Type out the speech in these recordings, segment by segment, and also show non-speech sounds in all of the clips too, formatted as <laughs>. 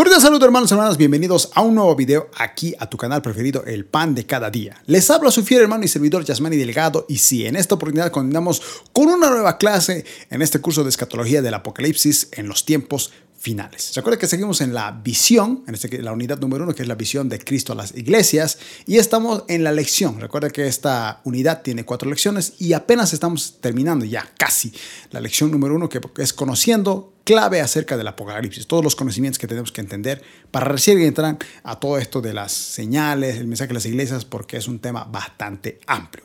Cordial saludo hermanos y hermanas, bienvenidos a un nuevo video aquí a tu canal preferido, El Pan de Cada Día. Les habla su fiel hermano y servidor Yasmani Delgado y sí, en esta oportunidad continuamos con una nueva clase en este curso de escatología del Apocalipsis en los tiempos finales. Recuerda que seguimos en la visión, en este, la unidad número uno, que es la visión de Cristo a las iglesias, y estamos en la lección. Recuerda que esta unidad tiene cuatro lecciones y apenas estamos terminando ya casi la lección número uno, que es conociendo clave acerca del apocalipsis, todos los conocimientos que tenemos que entender para recién entrar a todo esto de las señales, el mensaje de las iglesias, porque es un tema bastante amplio.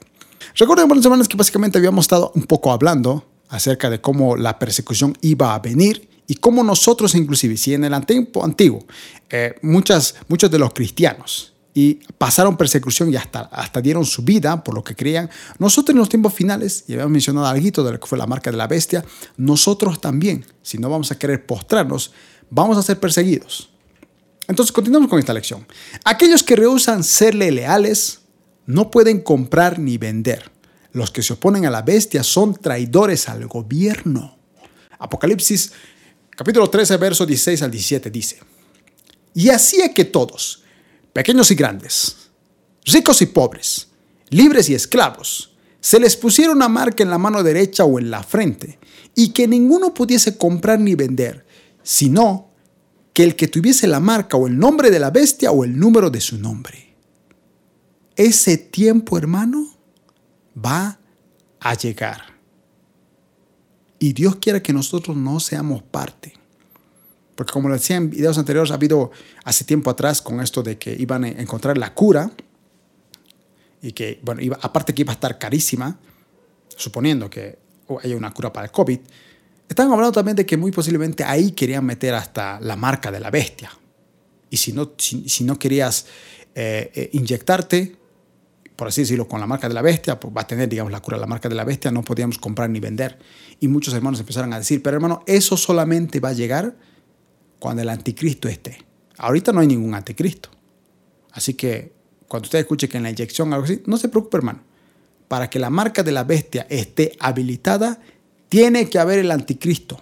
Recuerden, buenas semanas, que básicamente habíamos estado un poco hablando acerca de cómo la persecución iba a venir y cómo nosotros, inclusive, si en el tiempo antiguo, eh, muchas, muchos de los cristianos y pasaron persecución y hasta, hasta dieron su vida por lo que creían. Nosotros en los tiempos finales, y habíamos mencionado algo de lo que fue la marca de la bestia, nosotros también, si no vamos a querer postrarnos, vamos a ser perseguidos. Entonces, continuamos con esta lección. Aquellos que rehusan serle leales no pueden comprar ni vender. Los que se oponen a la bestia son traidores al gobierno. Apocalipsis capítulo 13, verso 16 al 17 dice, y es que todos, pequeños y grandes, ricos y pobres, libres y esclavos, se les pusiera una marca en la mano derecha o en la frente, y que ninguno pudiese comprar ni vender, sino que el que tuviese la marca o el nombre de la bestia o el número de su nombre. Ese tiempo, hermano, va a llegar. Y Dios quiere que nosotros no seamos parte. Porque como lo decía en videos anteriores, ha habido hace tiempo atrás con esto de que iban a encontrar la cura y que, bueno, iba, aparte que iba a estar carísima, suponiendo que haya una cura para el COVID, estaban hablando también de que muy posiblemente ahí querían meter hasta la marca de la bestia. Y si no, si, no querías eh, eh, inyectarte, por así decirlo, con la marca de la bestia, pues va a tener, digamos, la cura de la marca de la bestia, no podíamos comprar ni vender. Y muchos hermanos empezaron a decir, pero hermano, eso solamente va a llegar cuando el anticristo esté. Ahorita no hay ningún anticristo. Así que cuando usted escuche que en la inyección algo así, no se preocupe, hermano. Para que la marca de la bestia esté habilitada, tiene que haber el anticristo,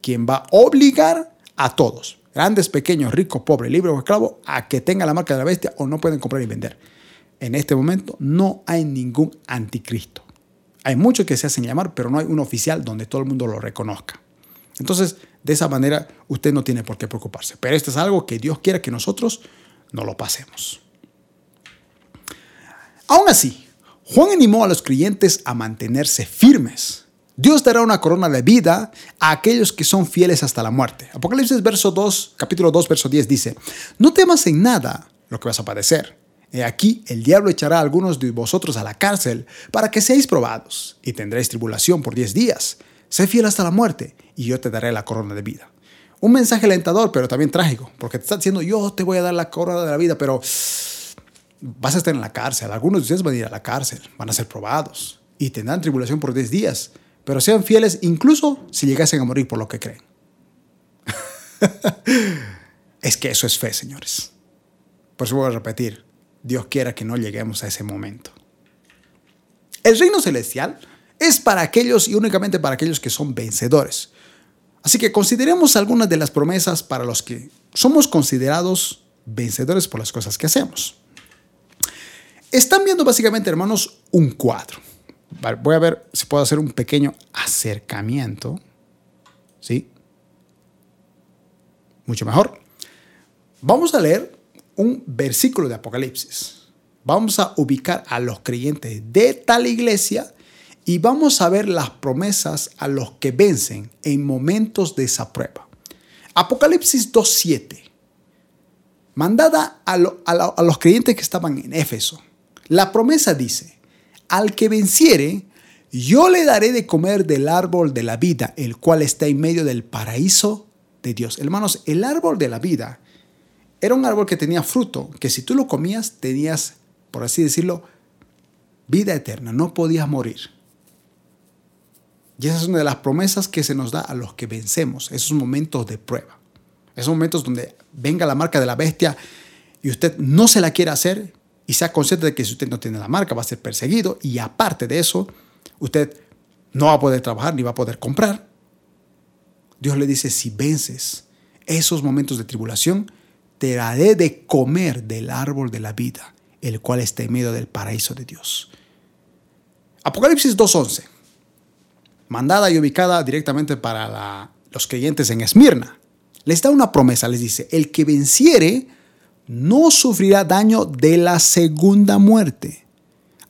quien va a obligar a todos, grandes, pequeños, ricos, pobres, libres o esclavos, a que tengan la marca de la bestia o no pueden comprar y vender. En este momento no hay ningún anticristo. Hay muchos que se hacen llamar, pero no hay un oficial donde todo el mundo lo reconozca. Entonces, de esa manera, usted no tiene por qué preocuparse. Pero esto es algo que Dios quiere que nosotros no lo pasemos. Aún así, Juan animó a los creyentes a mantenerse firmes. Dios dará una corona de vida a aquellos que son fieles hasta la muerte. Apocalipsis verso 2, capítulo 2, verso 10 dice, no temas en nada lo que vas a padecer. He aquí, el diablo echará a algunos de vosotros a la cárcel para que seáis probados, y tendréis tribulación por diez días. Sé fiel hasta la muerte, y yo te daré la corona de vida. Un mensaje alentador, pero también trágico, porque te está diciendo, yo te voy a dar la corona de la vida, pero vas a estar en la cárcel. Algunos de ustedes van a ir a la cárcel, van a ser probados, y tendrán tribulación por 10 días, pero sean fieles incluso si llegasen a morir por lo que creen. <laughs> es que eso es fe, señores. Por eso voy a repetir, Dios quiera que no lleguemos a ese momento. El reino celestial es para aquellos y únicamente para aquellos que son vencedores. Así que consideremos algunas de las promesas para los que somos considerados vencedores por las cosas que hacemos. Están viendo básicamente, hermanos, un cuadro. Voy a ver si puedo hacer un pequeño acercamiento. ¿Sí? Mucho mejor. Vamos a leer un versículo de Apocalipsis. Vamos a ubicar a los creyentes de tal iglesia y vamos a ver las promesas a los que vencen en momentos de esa prueba. Apocalipsis 2.7. Mandada a, los creyentes que estaban en Éfeso. La promesa dice, al que venciere, yo le daré de comer del árbol de la vida, el cual está en medio del paraíso de Dios. Hermanos, el árbol de la vida era un árbol que tenía fruto, que si tú lo comías tenías, por así decirlo, vida eterna, no podías morir. Y esa es una de las promesas que se nos da a los que vencemos, esos momentos de prueba. Esos momentos donde venga la marca de la bestia y usted no se la quiere hacer y sea consciente de que si usted no tiene la marca va a ser perseguido y aparte de eso, usted no va a poder trabajar ni va a poder comprar. Dios le dice, si vences esos momentos de tribulación, te daré de comer del árbol de la vida, el cual está en del paraíso de Dios. Apocalipsis 2.11, mandada y ubicada directamente para los creyentes en Esmirna, les da una promesa, les dice, el que venciere no sufrirá daño de la segunda muerte.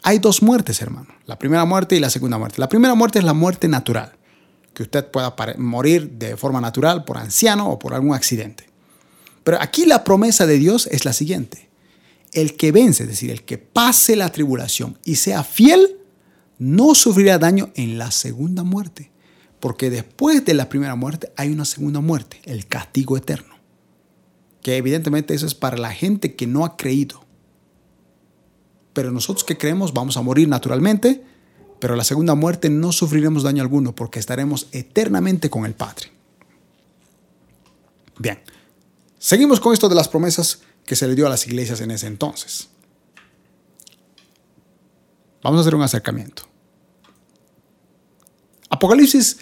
Hay dos muertes, hermano, la primera muerte y la segunda muerte. La primera muerte es la muerte natural, que usted pueda morir de forma natural por anciano o por algún accidente. Pero aquí la promesa de Dios es la siguiente. El que vence, es decir, el que pase la tribulación y sea fiel, no sufrirá daño en la segunda muerte. Porque después de la primera muerte hay una segunda muerte, el castigo eterno. Que evidentemente eso es para la gente que no ha creído. Pero nosotros que creemos vamos a morir naturalmente, pero la segunda muerte no sufriremos daño alguno porque estaremos eternamente con el Padre. Bien, seguimos con esto de las promesas que se le dio a las iglesias en ese entonces. Vamos a hacer un acercamiento. Apocalipsis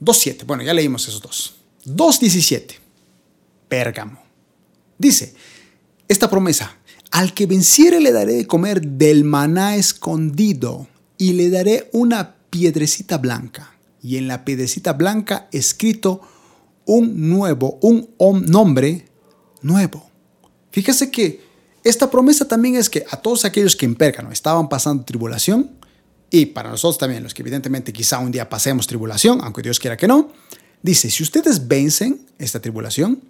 2.7. Bueno, ya leímos esos dos. 2.17. Pérgamo. Dice, esta promesa, al que venciere le daré de comer del maná escondido y le daré una piedrecita blanca. Y en la piedrecita blanca escrito un nuevo, un nombre nuevo. Fíjese que esta promesa también es que a todos aquellos que en Pérgamo estaban pasando tribulación, y para nosotros también, los que evidentemente quizá un día pasemos tribulación, aunque Dios quiera que no, dice, si ustedes vencen esta tribulación,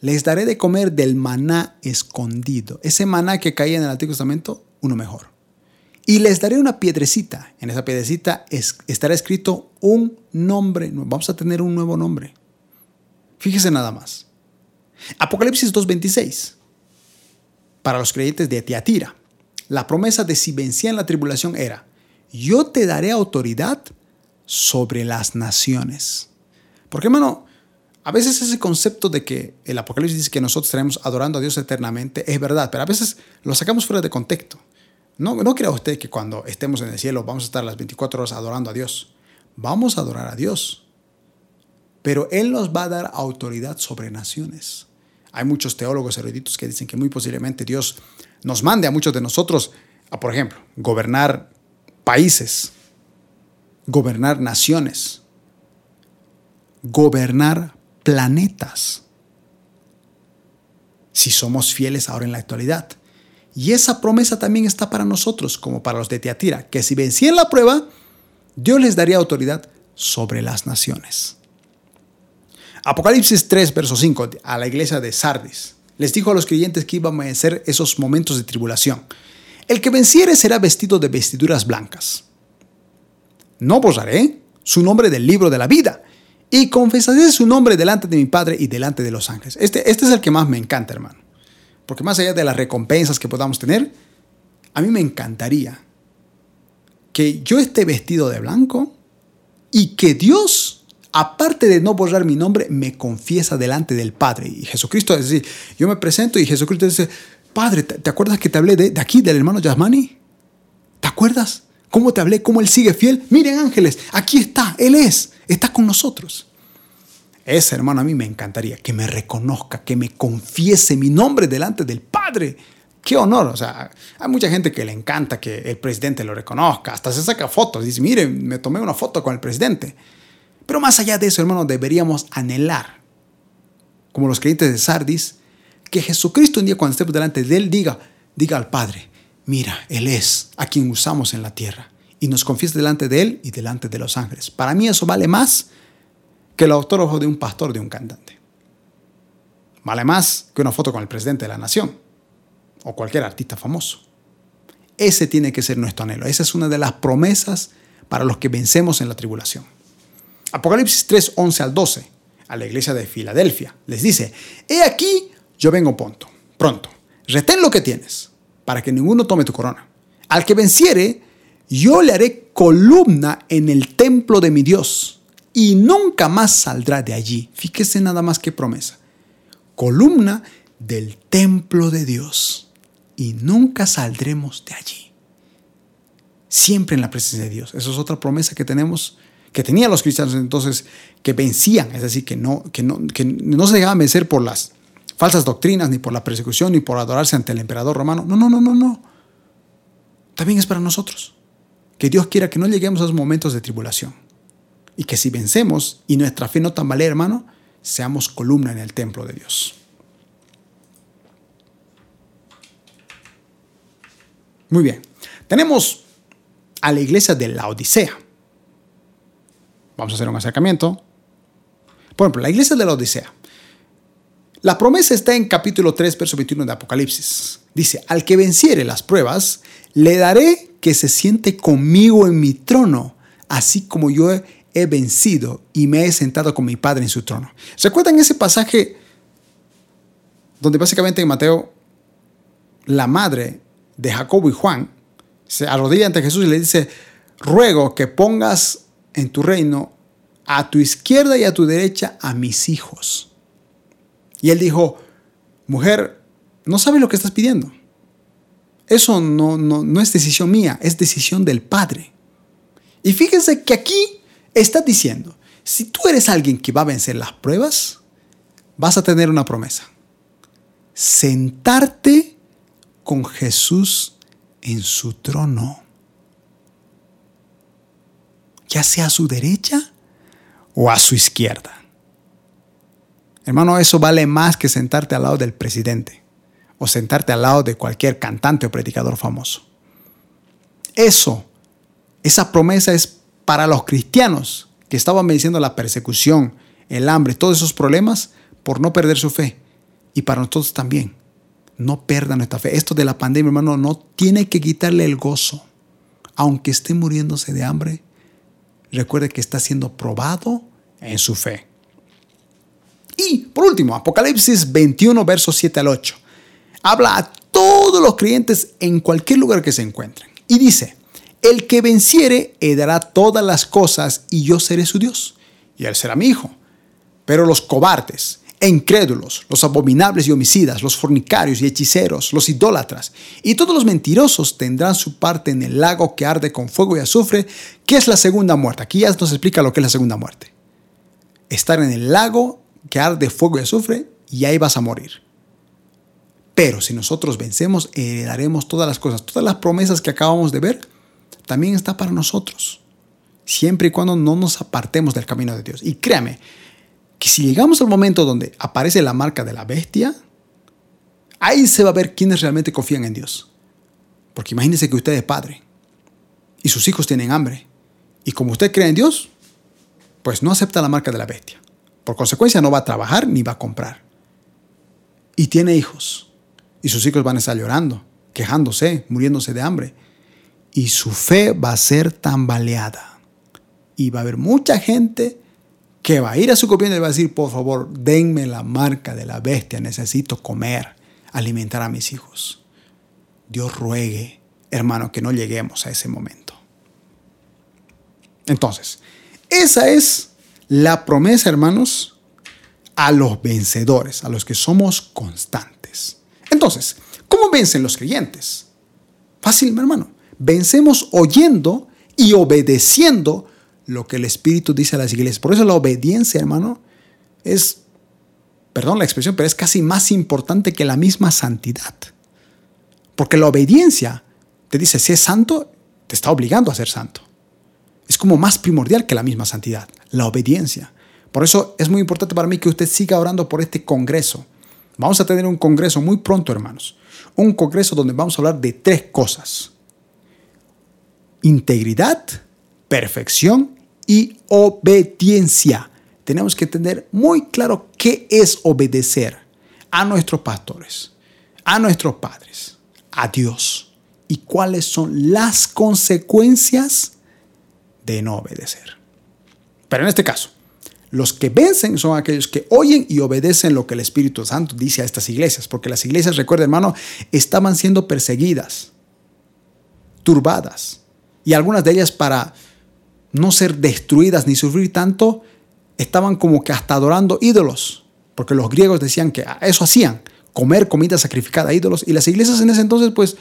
les daré de comer del maná escondido. Ese maná que caía en el Antiguo Testamento, uno mejor. Y les daré una piedrecita. En esa piedrecita estará escrito un nombre. Vamos a tener un nuevo nombre. Fíjese nada más. Apocalipsis 2.26. Para los creyentes de Tiatira. La promesa de si vencían la tribulación era, yo te daré autoridad sobre las naciones. Porque, hermano, a veces ese concepto de que el Apocalipsis dice que nosotros estaremos adorando a Dios eternamente es verdad, pero a veces lo sacamos fuera de contexto. No, no crea usted que cuando estemos en el cielo vamos a estar las 24 horas adorando a Dios. Vamos a adorar a Dios. Pero Él nos va a dar autoridad sobre naciones. Hay muchos teólogos eruditos que dicen que muy posiblemente Dios nos mande a muchos de nosotros a, por ejemplo, gobernar países, gobernar naciones, gobernar planetas, si somos fieles ahora en la actualidad. Y esa promesa también está para nosotros, como para los de Teatira, que si vencían la prueba, Dios les daría autoridad sobre las naciones. Apocalipsis 3, verso 5, a la iglesia de Sardis, les dijo a los creyentes que iban a vencer esos momentos de tribulación. El que venciere será vestido de vestiduras blancas. No borraré su nombre del libro de la vida y confesaré su nombre delante de mi Padre y delante de los ángeles. Este, este es el que más me encanta, hermano. Porque más allá de las recompensas que podamos tener, a mí me encantaría que yo esté vestido de blanco y que Dios, aparte de no borrar mi nombre, me confiesa delante del Padre. Y Jesucristo, es decir, yo me presento y Jesucristo dice, Padre, ¿te, acuerdas que te hablé de, aquí, del hermano Yasmani? ¿Te acuerdas? ¿Cómo te hablé? ¿Cómo él sigue fiel? Miren ángeles, aquí está, él es, está con nosotros. Ese hermano a mí me encantaría que me reconozca, que me confiese mi nombre delante del Padre. Qué honor. O sea, hay mucha gente que le encanta que el presidente lo reconozca. Hasta se saca fotos. Dice, miren, me tomé una foto con el presidente. Pero más allá de eso, hermano, deberíamos anhelar, como los creyentes de Sardis, que Jesucristo un día cuando estemos delante de Él diga, diga al Padre, mira, Él es a quien usamos en la tierra. Y nos confiese delante de Él y delante de los ángeles. Para mí eso vale más que el autógrafo de un pastor, de un cantante. Vale más que una foto con el presidente de la nación o cualquier artista famoso. Ese tiene que ser nuestro anhelo. Esa es una de las promesas para los que vencemos en la tribulación. Apocalipsis 3, 11 al 12, a la iglesia de Filadelfia, les dice, he aquí yo vengo pronto, pronto. Retén lo que tienes, para que ninguno tome tu corona. Al que venciere, yo le haré columna en el templo de mi Dios, y nunca más saldrá de allí. Fíjese nada más que promesa. Columna del templo de Dios, y nunca saldremos de allí. Siempre en la presencia de Dios. Esa es otra promesa que tenemos que tenían los cristianos entonces, que vencían, es decir, que no, que no, que no se dejaban vencer por las falsas doctrinas, ni por la persecución, ni por adorarse ante el emperador romano. No, no, no, no, no. También es para nosotros. Que Dios quiera que no lleguemos a esos momentos de tribulación. Y que si vencemos y nuestra fe no tambalea, hermano, seamos columna en el templo de Dios. Muy bien. Tenemos a la iglesia de la Odisea. Vamos a hacer un acercamiento. Por ejemplo, la iglesia de la Odisea. La promesa está en capítulo 3, verso 21 de Apocalipsis. Dice, al que venciere las pruebas, le daré que se siente conmigo en mi trono, así como yo he, vencido y me he sentado con mi Padre en su trono. ¿Recuerdan ese pasaje donde básicamente en Mateo la madre de Jacobo y Juan se arrodilla ante Jesús y le dice, ruego que pongas en tu reino a tu izquierda y a tu derecha a mis hijos. Y él dijo, mujer, no sabes lo que estás pidiendo. Eso no, no, no es decisión mía, es decisión del Padre. Y fíjense que aquí está diciendo, si tú eres alguien que va a vencer las pruebas, vas a tener una promesa. Sentarte con Jesús en su trono. Ya sea a su derecha o a su izquierda. Hermano, eso vale más que sentarte al lado del presidente o sentarte al lado de cualquier cantante o predicador famoso. Eso, esa promesa es para los cristianos que estaban venciendo la persecución, el hambre, todos esos problemas por no perder su fe. Y para nosotros también. No perdan nuestra fe. Esto de la pandemia, hermano, no tiene que quitarle el gozo. Aunque esté muriéndose de hambre, recuerde que está siendo probado en su fe. Y por último, Apocalipsis 21, versos 7 al 8 habla a todos los creyentes en cualquier lugar que se encuentren. Y dice, el que venciere heredará todas las cosas y yo seré su Dios. Y él será mi hijo. Pero los cobardes incrédulos, los abominables y homicidas, los fornicarios y hechiceros, los idólatras y todos los mentirosos tendrán su parte en el lago que arde con fuego y azufre, que es la segunda muerte. Aquí ya nos explica lo que es la segunda muerte. Estar en el lago que arde fuego y azufre y ahí vas a morir. Pero si nosotros vencemos, heredaremos todas las cosas. Todas las promesas que acabamos de ver, también está para nosotros. Siempre y cuando no nos apartemos del camino de Dios. Y créame, que si llegamos al momento donde aparece la marca de la bestia, ahí se va a ver quiénes realmente confían en Dios. Porque imagínense que usted es padre y sus hijos tienen hambre. Y como usted cree en Dios, pues no acepta la marca de la bestia. Por consecuencia no va a trabajar ni va a comprar. Y tiene hijos y sus hijos van a estar llorando, quejándose, muriéndose de hambre. Y su fe va a ser tambaleada. Y va a haber mucha gente que va a ir a su copión y va a decir, por favor, denme la marca de la bestia, necesito comer, alimentar a mis hijos. Dios ruegue, hermano, que no lleguemos a ese momento. Entonces, esa es la promesa, hermanos, a los vencedores, a los que somos constantes. Entonces, ¿cómo vencen los creyentes? Fácil, hermano. Vencemos oyendo y obedeciendo lo que el Espíritu dice a las iglesias. Por eso la obediencia, hermano, es, perdón la expresión, pero es casi más importante que la misma santidad. Porque la obediencia te dice, si es santo, te está obligando a ser santo. Es como más primordial que la misma santidad, la obediencia. Por eso es muy importante para mí que usted siga orando por este congreso Vamos a tener un congreso muy pronto, hermanos. Un congreso donde vamos a hablar de tres cosas. Integridad, perfección y obediencia. Tenemos que tener muy claro qué es obedecer a nuestros pastores, a nuestros padres, a Dios y cuáles son las consecuencias de no obedecer. Pero en este caso, los que vencen son aquellos que oyen y obedecen lo que el Espíritu Santo dice a estas iglesias, porque las iglesias, recuerda hermano, estaban siendo perseguidas, turbadas, y algunas de ellas para no ser destruidas ni sufrir tanto, estaban como que hasta adorando ídolos, porque los griegos decían que eso hacían, comer comida sacrificada a ídolos, y las iglesias en ese entonces pues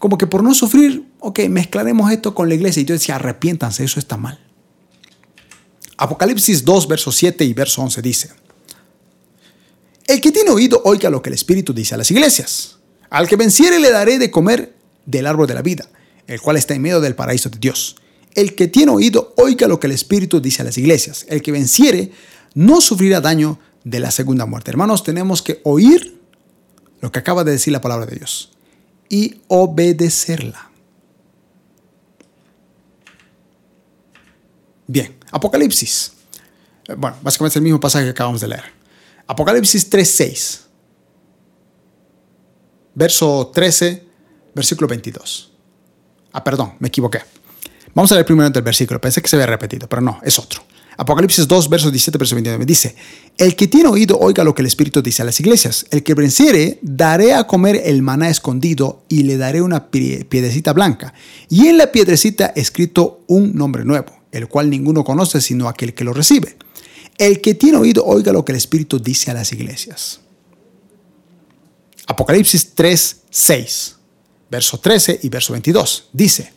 como que por no sufrir, ok, mezclaremos esto con la iglesia, y yo decía, arrepiéntanse, eso está mal. Apocalipsis 2, verso 7 y verso 11 dice, El que tiene oído, oiga lo que el Espíritu dice a las iglesias. Al que venciere le daré de comer del árbol de la vida, el cual está en medio del paraíso de Dios. El que tiene oído, oiga lo que el Espíritu dice a las iglesias. El que venciere no sufrirá daño de la segunda muerte. Hermanos, tenemos que oír lo que acaba de decir la palabra de Dios y obedecerla. Bien, Apocalipsis. Eh, bueno, básicamente es el mismo pasaje que acabamos de leer. Apocalipsis 3.6. Verso 13, versículo 22. Ah, perdón, me equivoqué. Vamos a leer primero el versículo. Pensé que se había repetido, pero no, es otro. Apocalipsis 2, versos 17, verso 29 dice, El que tiene oído, oiga lo que el Espíritu dice a las iglesias. El que venciere, daré a comer el maná escondido y le daré una piedrecita blanca. Y en la piedrecita escrito un nombre nuevo, el cual ninguno conoce sino aquel que lo recibe. El que tiene oído, oiga lo que el Espíritu dice a las iglesias. Apocalipsis 3, 6, verso 13 y verso 22 dice,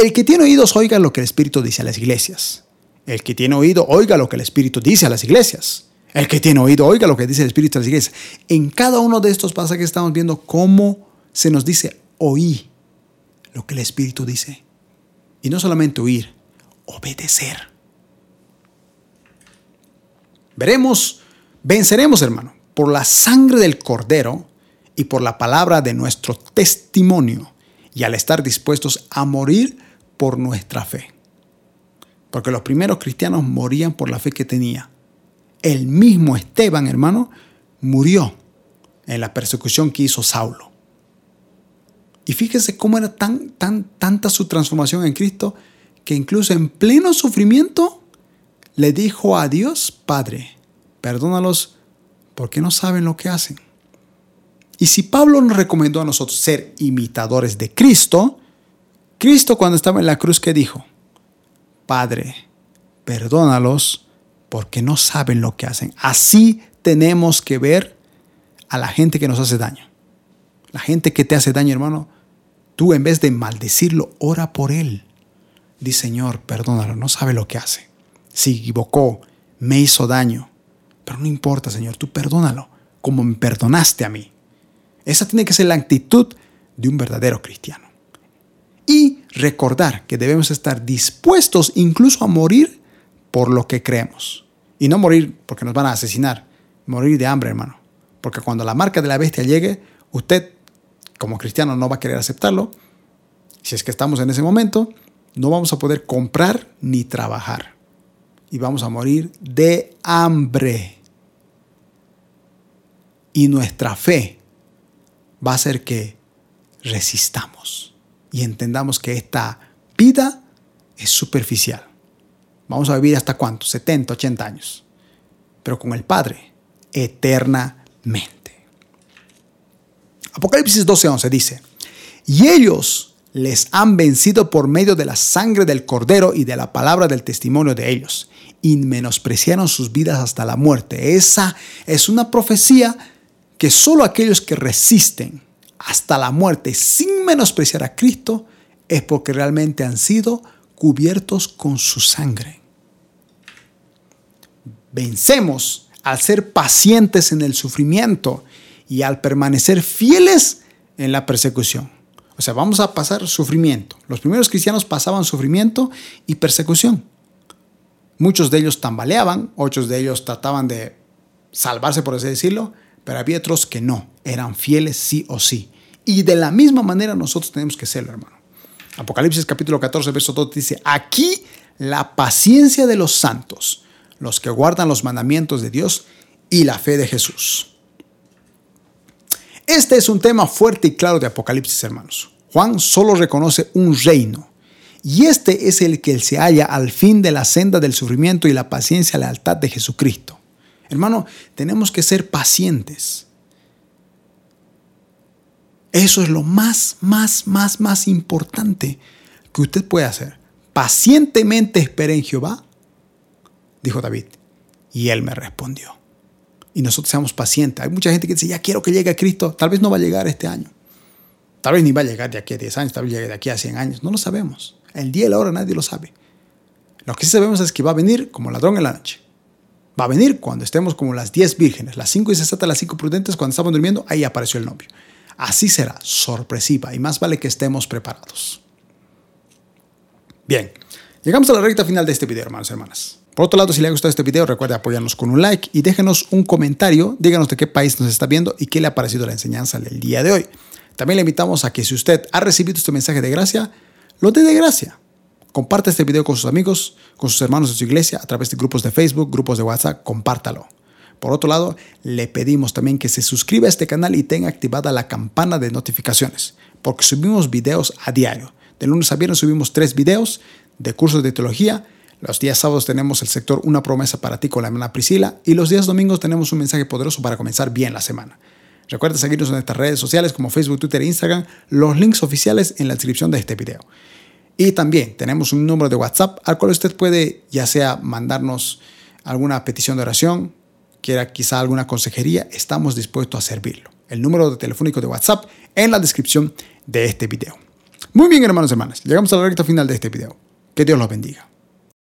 El que tiene oídos, oiga lo que el Espíritu dice a las iglesias. El que tiene oído, oiga lo que el Espíritu dice a las iglesias. El que tiene oído, oiga lo que dice el Espíritu a las iglesias. En cada uno de estos pasajes estamos viendo cómo se nos dice oí lo que el Espíritu dice. Y no solamente oír, obedecer. Veremos, venceremos, hermano, por la sangre del Cordero y por la palabra de nuestro testimonio y al estar dispuestos a morir por nuestra fe. Porque los primeros cristianos morían por la fe que tenía. El mismo Esteban, hermano, murió en la persecución que hizo Saulo. Y fíjese cómo era tan, tan, tanta su transformación en Cristo que incluso en pleno sufrimiento le dijo a Dios, Padre, perdónalos porque no saben lo que hacen. Y si Pablo nos recomendó a nosotros ser imitadores de Cristo, Cristo cuando estaba en la cruz, ¿qué dijo? Padre, perdónalos porque no saben lo que hacen. Así tenemos que ver a la gente que nos hace daño. La gente que te hace daño, hermano, tú en vez de maldecirlo, ora por él. Di, Señor, perdónalo, no sabe lo que hace. Se equivocó, me hizo daño. Pero no importa, Señor, tú perdónalo, como me perdonaste a mí. Esa tiene que ser la actitud de un verdadero cristiano y recordar que debemos estar dispuestos incluso a morir por lo que creemos. Y no morir porque nos van a asesinar, morir de hambre, hermano. Porque cuando la marca de la bestia llegue, usted como cristiano no va a querer aceptarlo. Si es que estamos en ese momento, no vamos a poder comprar ni trabajar. Y vamos a morir de hambre. Y nuestra fe va a hacer que resistamos y entendamos que esta vida es superficial. Vamos a vivir hasta cuánto? 70, 80 años. Pero con el Padre, eternamente. Apocalipsis 12:11 dice, y ellos les han vencido por medio de la sangre del cordero y de la palabra del testimonio de ellos, y menospreciaron sus vidas hasta la muerte. Esa es una profecía que solo aquellos que resisten hasta la muerte sin menospreciar a Cristo es porque realmente han sido cubiertos con su sangre. Vencemos al ser pacientes en el sufrimiento y al permanecer fieles en la persecución. O sea, vamos a pasar sufrimiento. Los primeros cristianos pasaban sufrimiento y persecución. Muchos de ellos tambaleaban, otros de ellos trataban de salvarse, por así decirlo, pero había otros que no, eran fieles sí o sí. Y de la misma manera nosotros tenemos que serlo, hermano. Apocalipsis capítulo 14, verso 2 dice, aquí la paciencia de los santos, los que guardan los mandamientos de Dios y la fe de Jesús. Este es un tema fuerte y claro de Apocalipsis, hermanos. Juan solo reconoce un reino. Y este es el que se halla al fin de la senda del sufrimiento y la paciencia y lealtad de Jesucristo. Hermano, tenemos que ser pacientes. Eso es lo más, más, más, más importante que usted puede hacer. Pacientemente esperé en Jehová, dijo David. Y él me respondió. Y nosotros seamos pacientes. Hay mucha gente que dice, ya quiero que llegue a Cristo. Tal vez no va a llegar este año. Tal vez ni va a llegar de aquí a 10 años, tal vez llegue de aquí a 100 años. No lo sabemos. El día y la hora nadie lo sabe. Lo que sí sabemos es que va a venir como ladrón en la noche. Va a venir cuando estemos como las 10 vírgenes, las 5 y 60, las 5 prudentes, cuando estamos durmiendo, ahí apareció el novio. Así será, sorpresiva, y más vale que estemos preparados. Bien, llegamos a la recta final de este video, hermanos y hermanas. Por otro lado, si le ha gustado este video, recuerde apoyarnos con un like y déjenos un comentario. Díganos de qué país nos está viendo y qué le ha parecido la enseñanza del día de hoy. También le invitamos a que si usted ha recibido este mensaje de gracia, lo dé de gracia. Comparte este video con sus amigos, con sus hermanos de su iglesia, a través de grupos de Facebook, grupos de WhatsApp, compártalo. Por otro lado, le pedimos también que se suscriba a este canal y tenga activada la campana de notificaciones, porque subimos videos a diario. De lunes a viernes subimos tres videos de cursos de teología los días sábados tenemos el sector Una promesa para ti con la hermana Priscila y los días domingos tenemos un mensaje poderoso para comenzar bien la semana. Recuerda seguirnos en nuestras redes sociales como Facebook, Twitter e Instagram, los links oficiales en la descripción de este video. Y también tenemos un número de WhatsApp al cual usted puede ya sea mandarnos alguna petición de oración, quiera quizá alguna consejería, estamos dispuestos a servirlo. El número de telefónico de WhatsApp en la descripción de este video. Muy bien, hermanos y hermanas, llegamos a la recta final de este video. Que Dios los bendiga.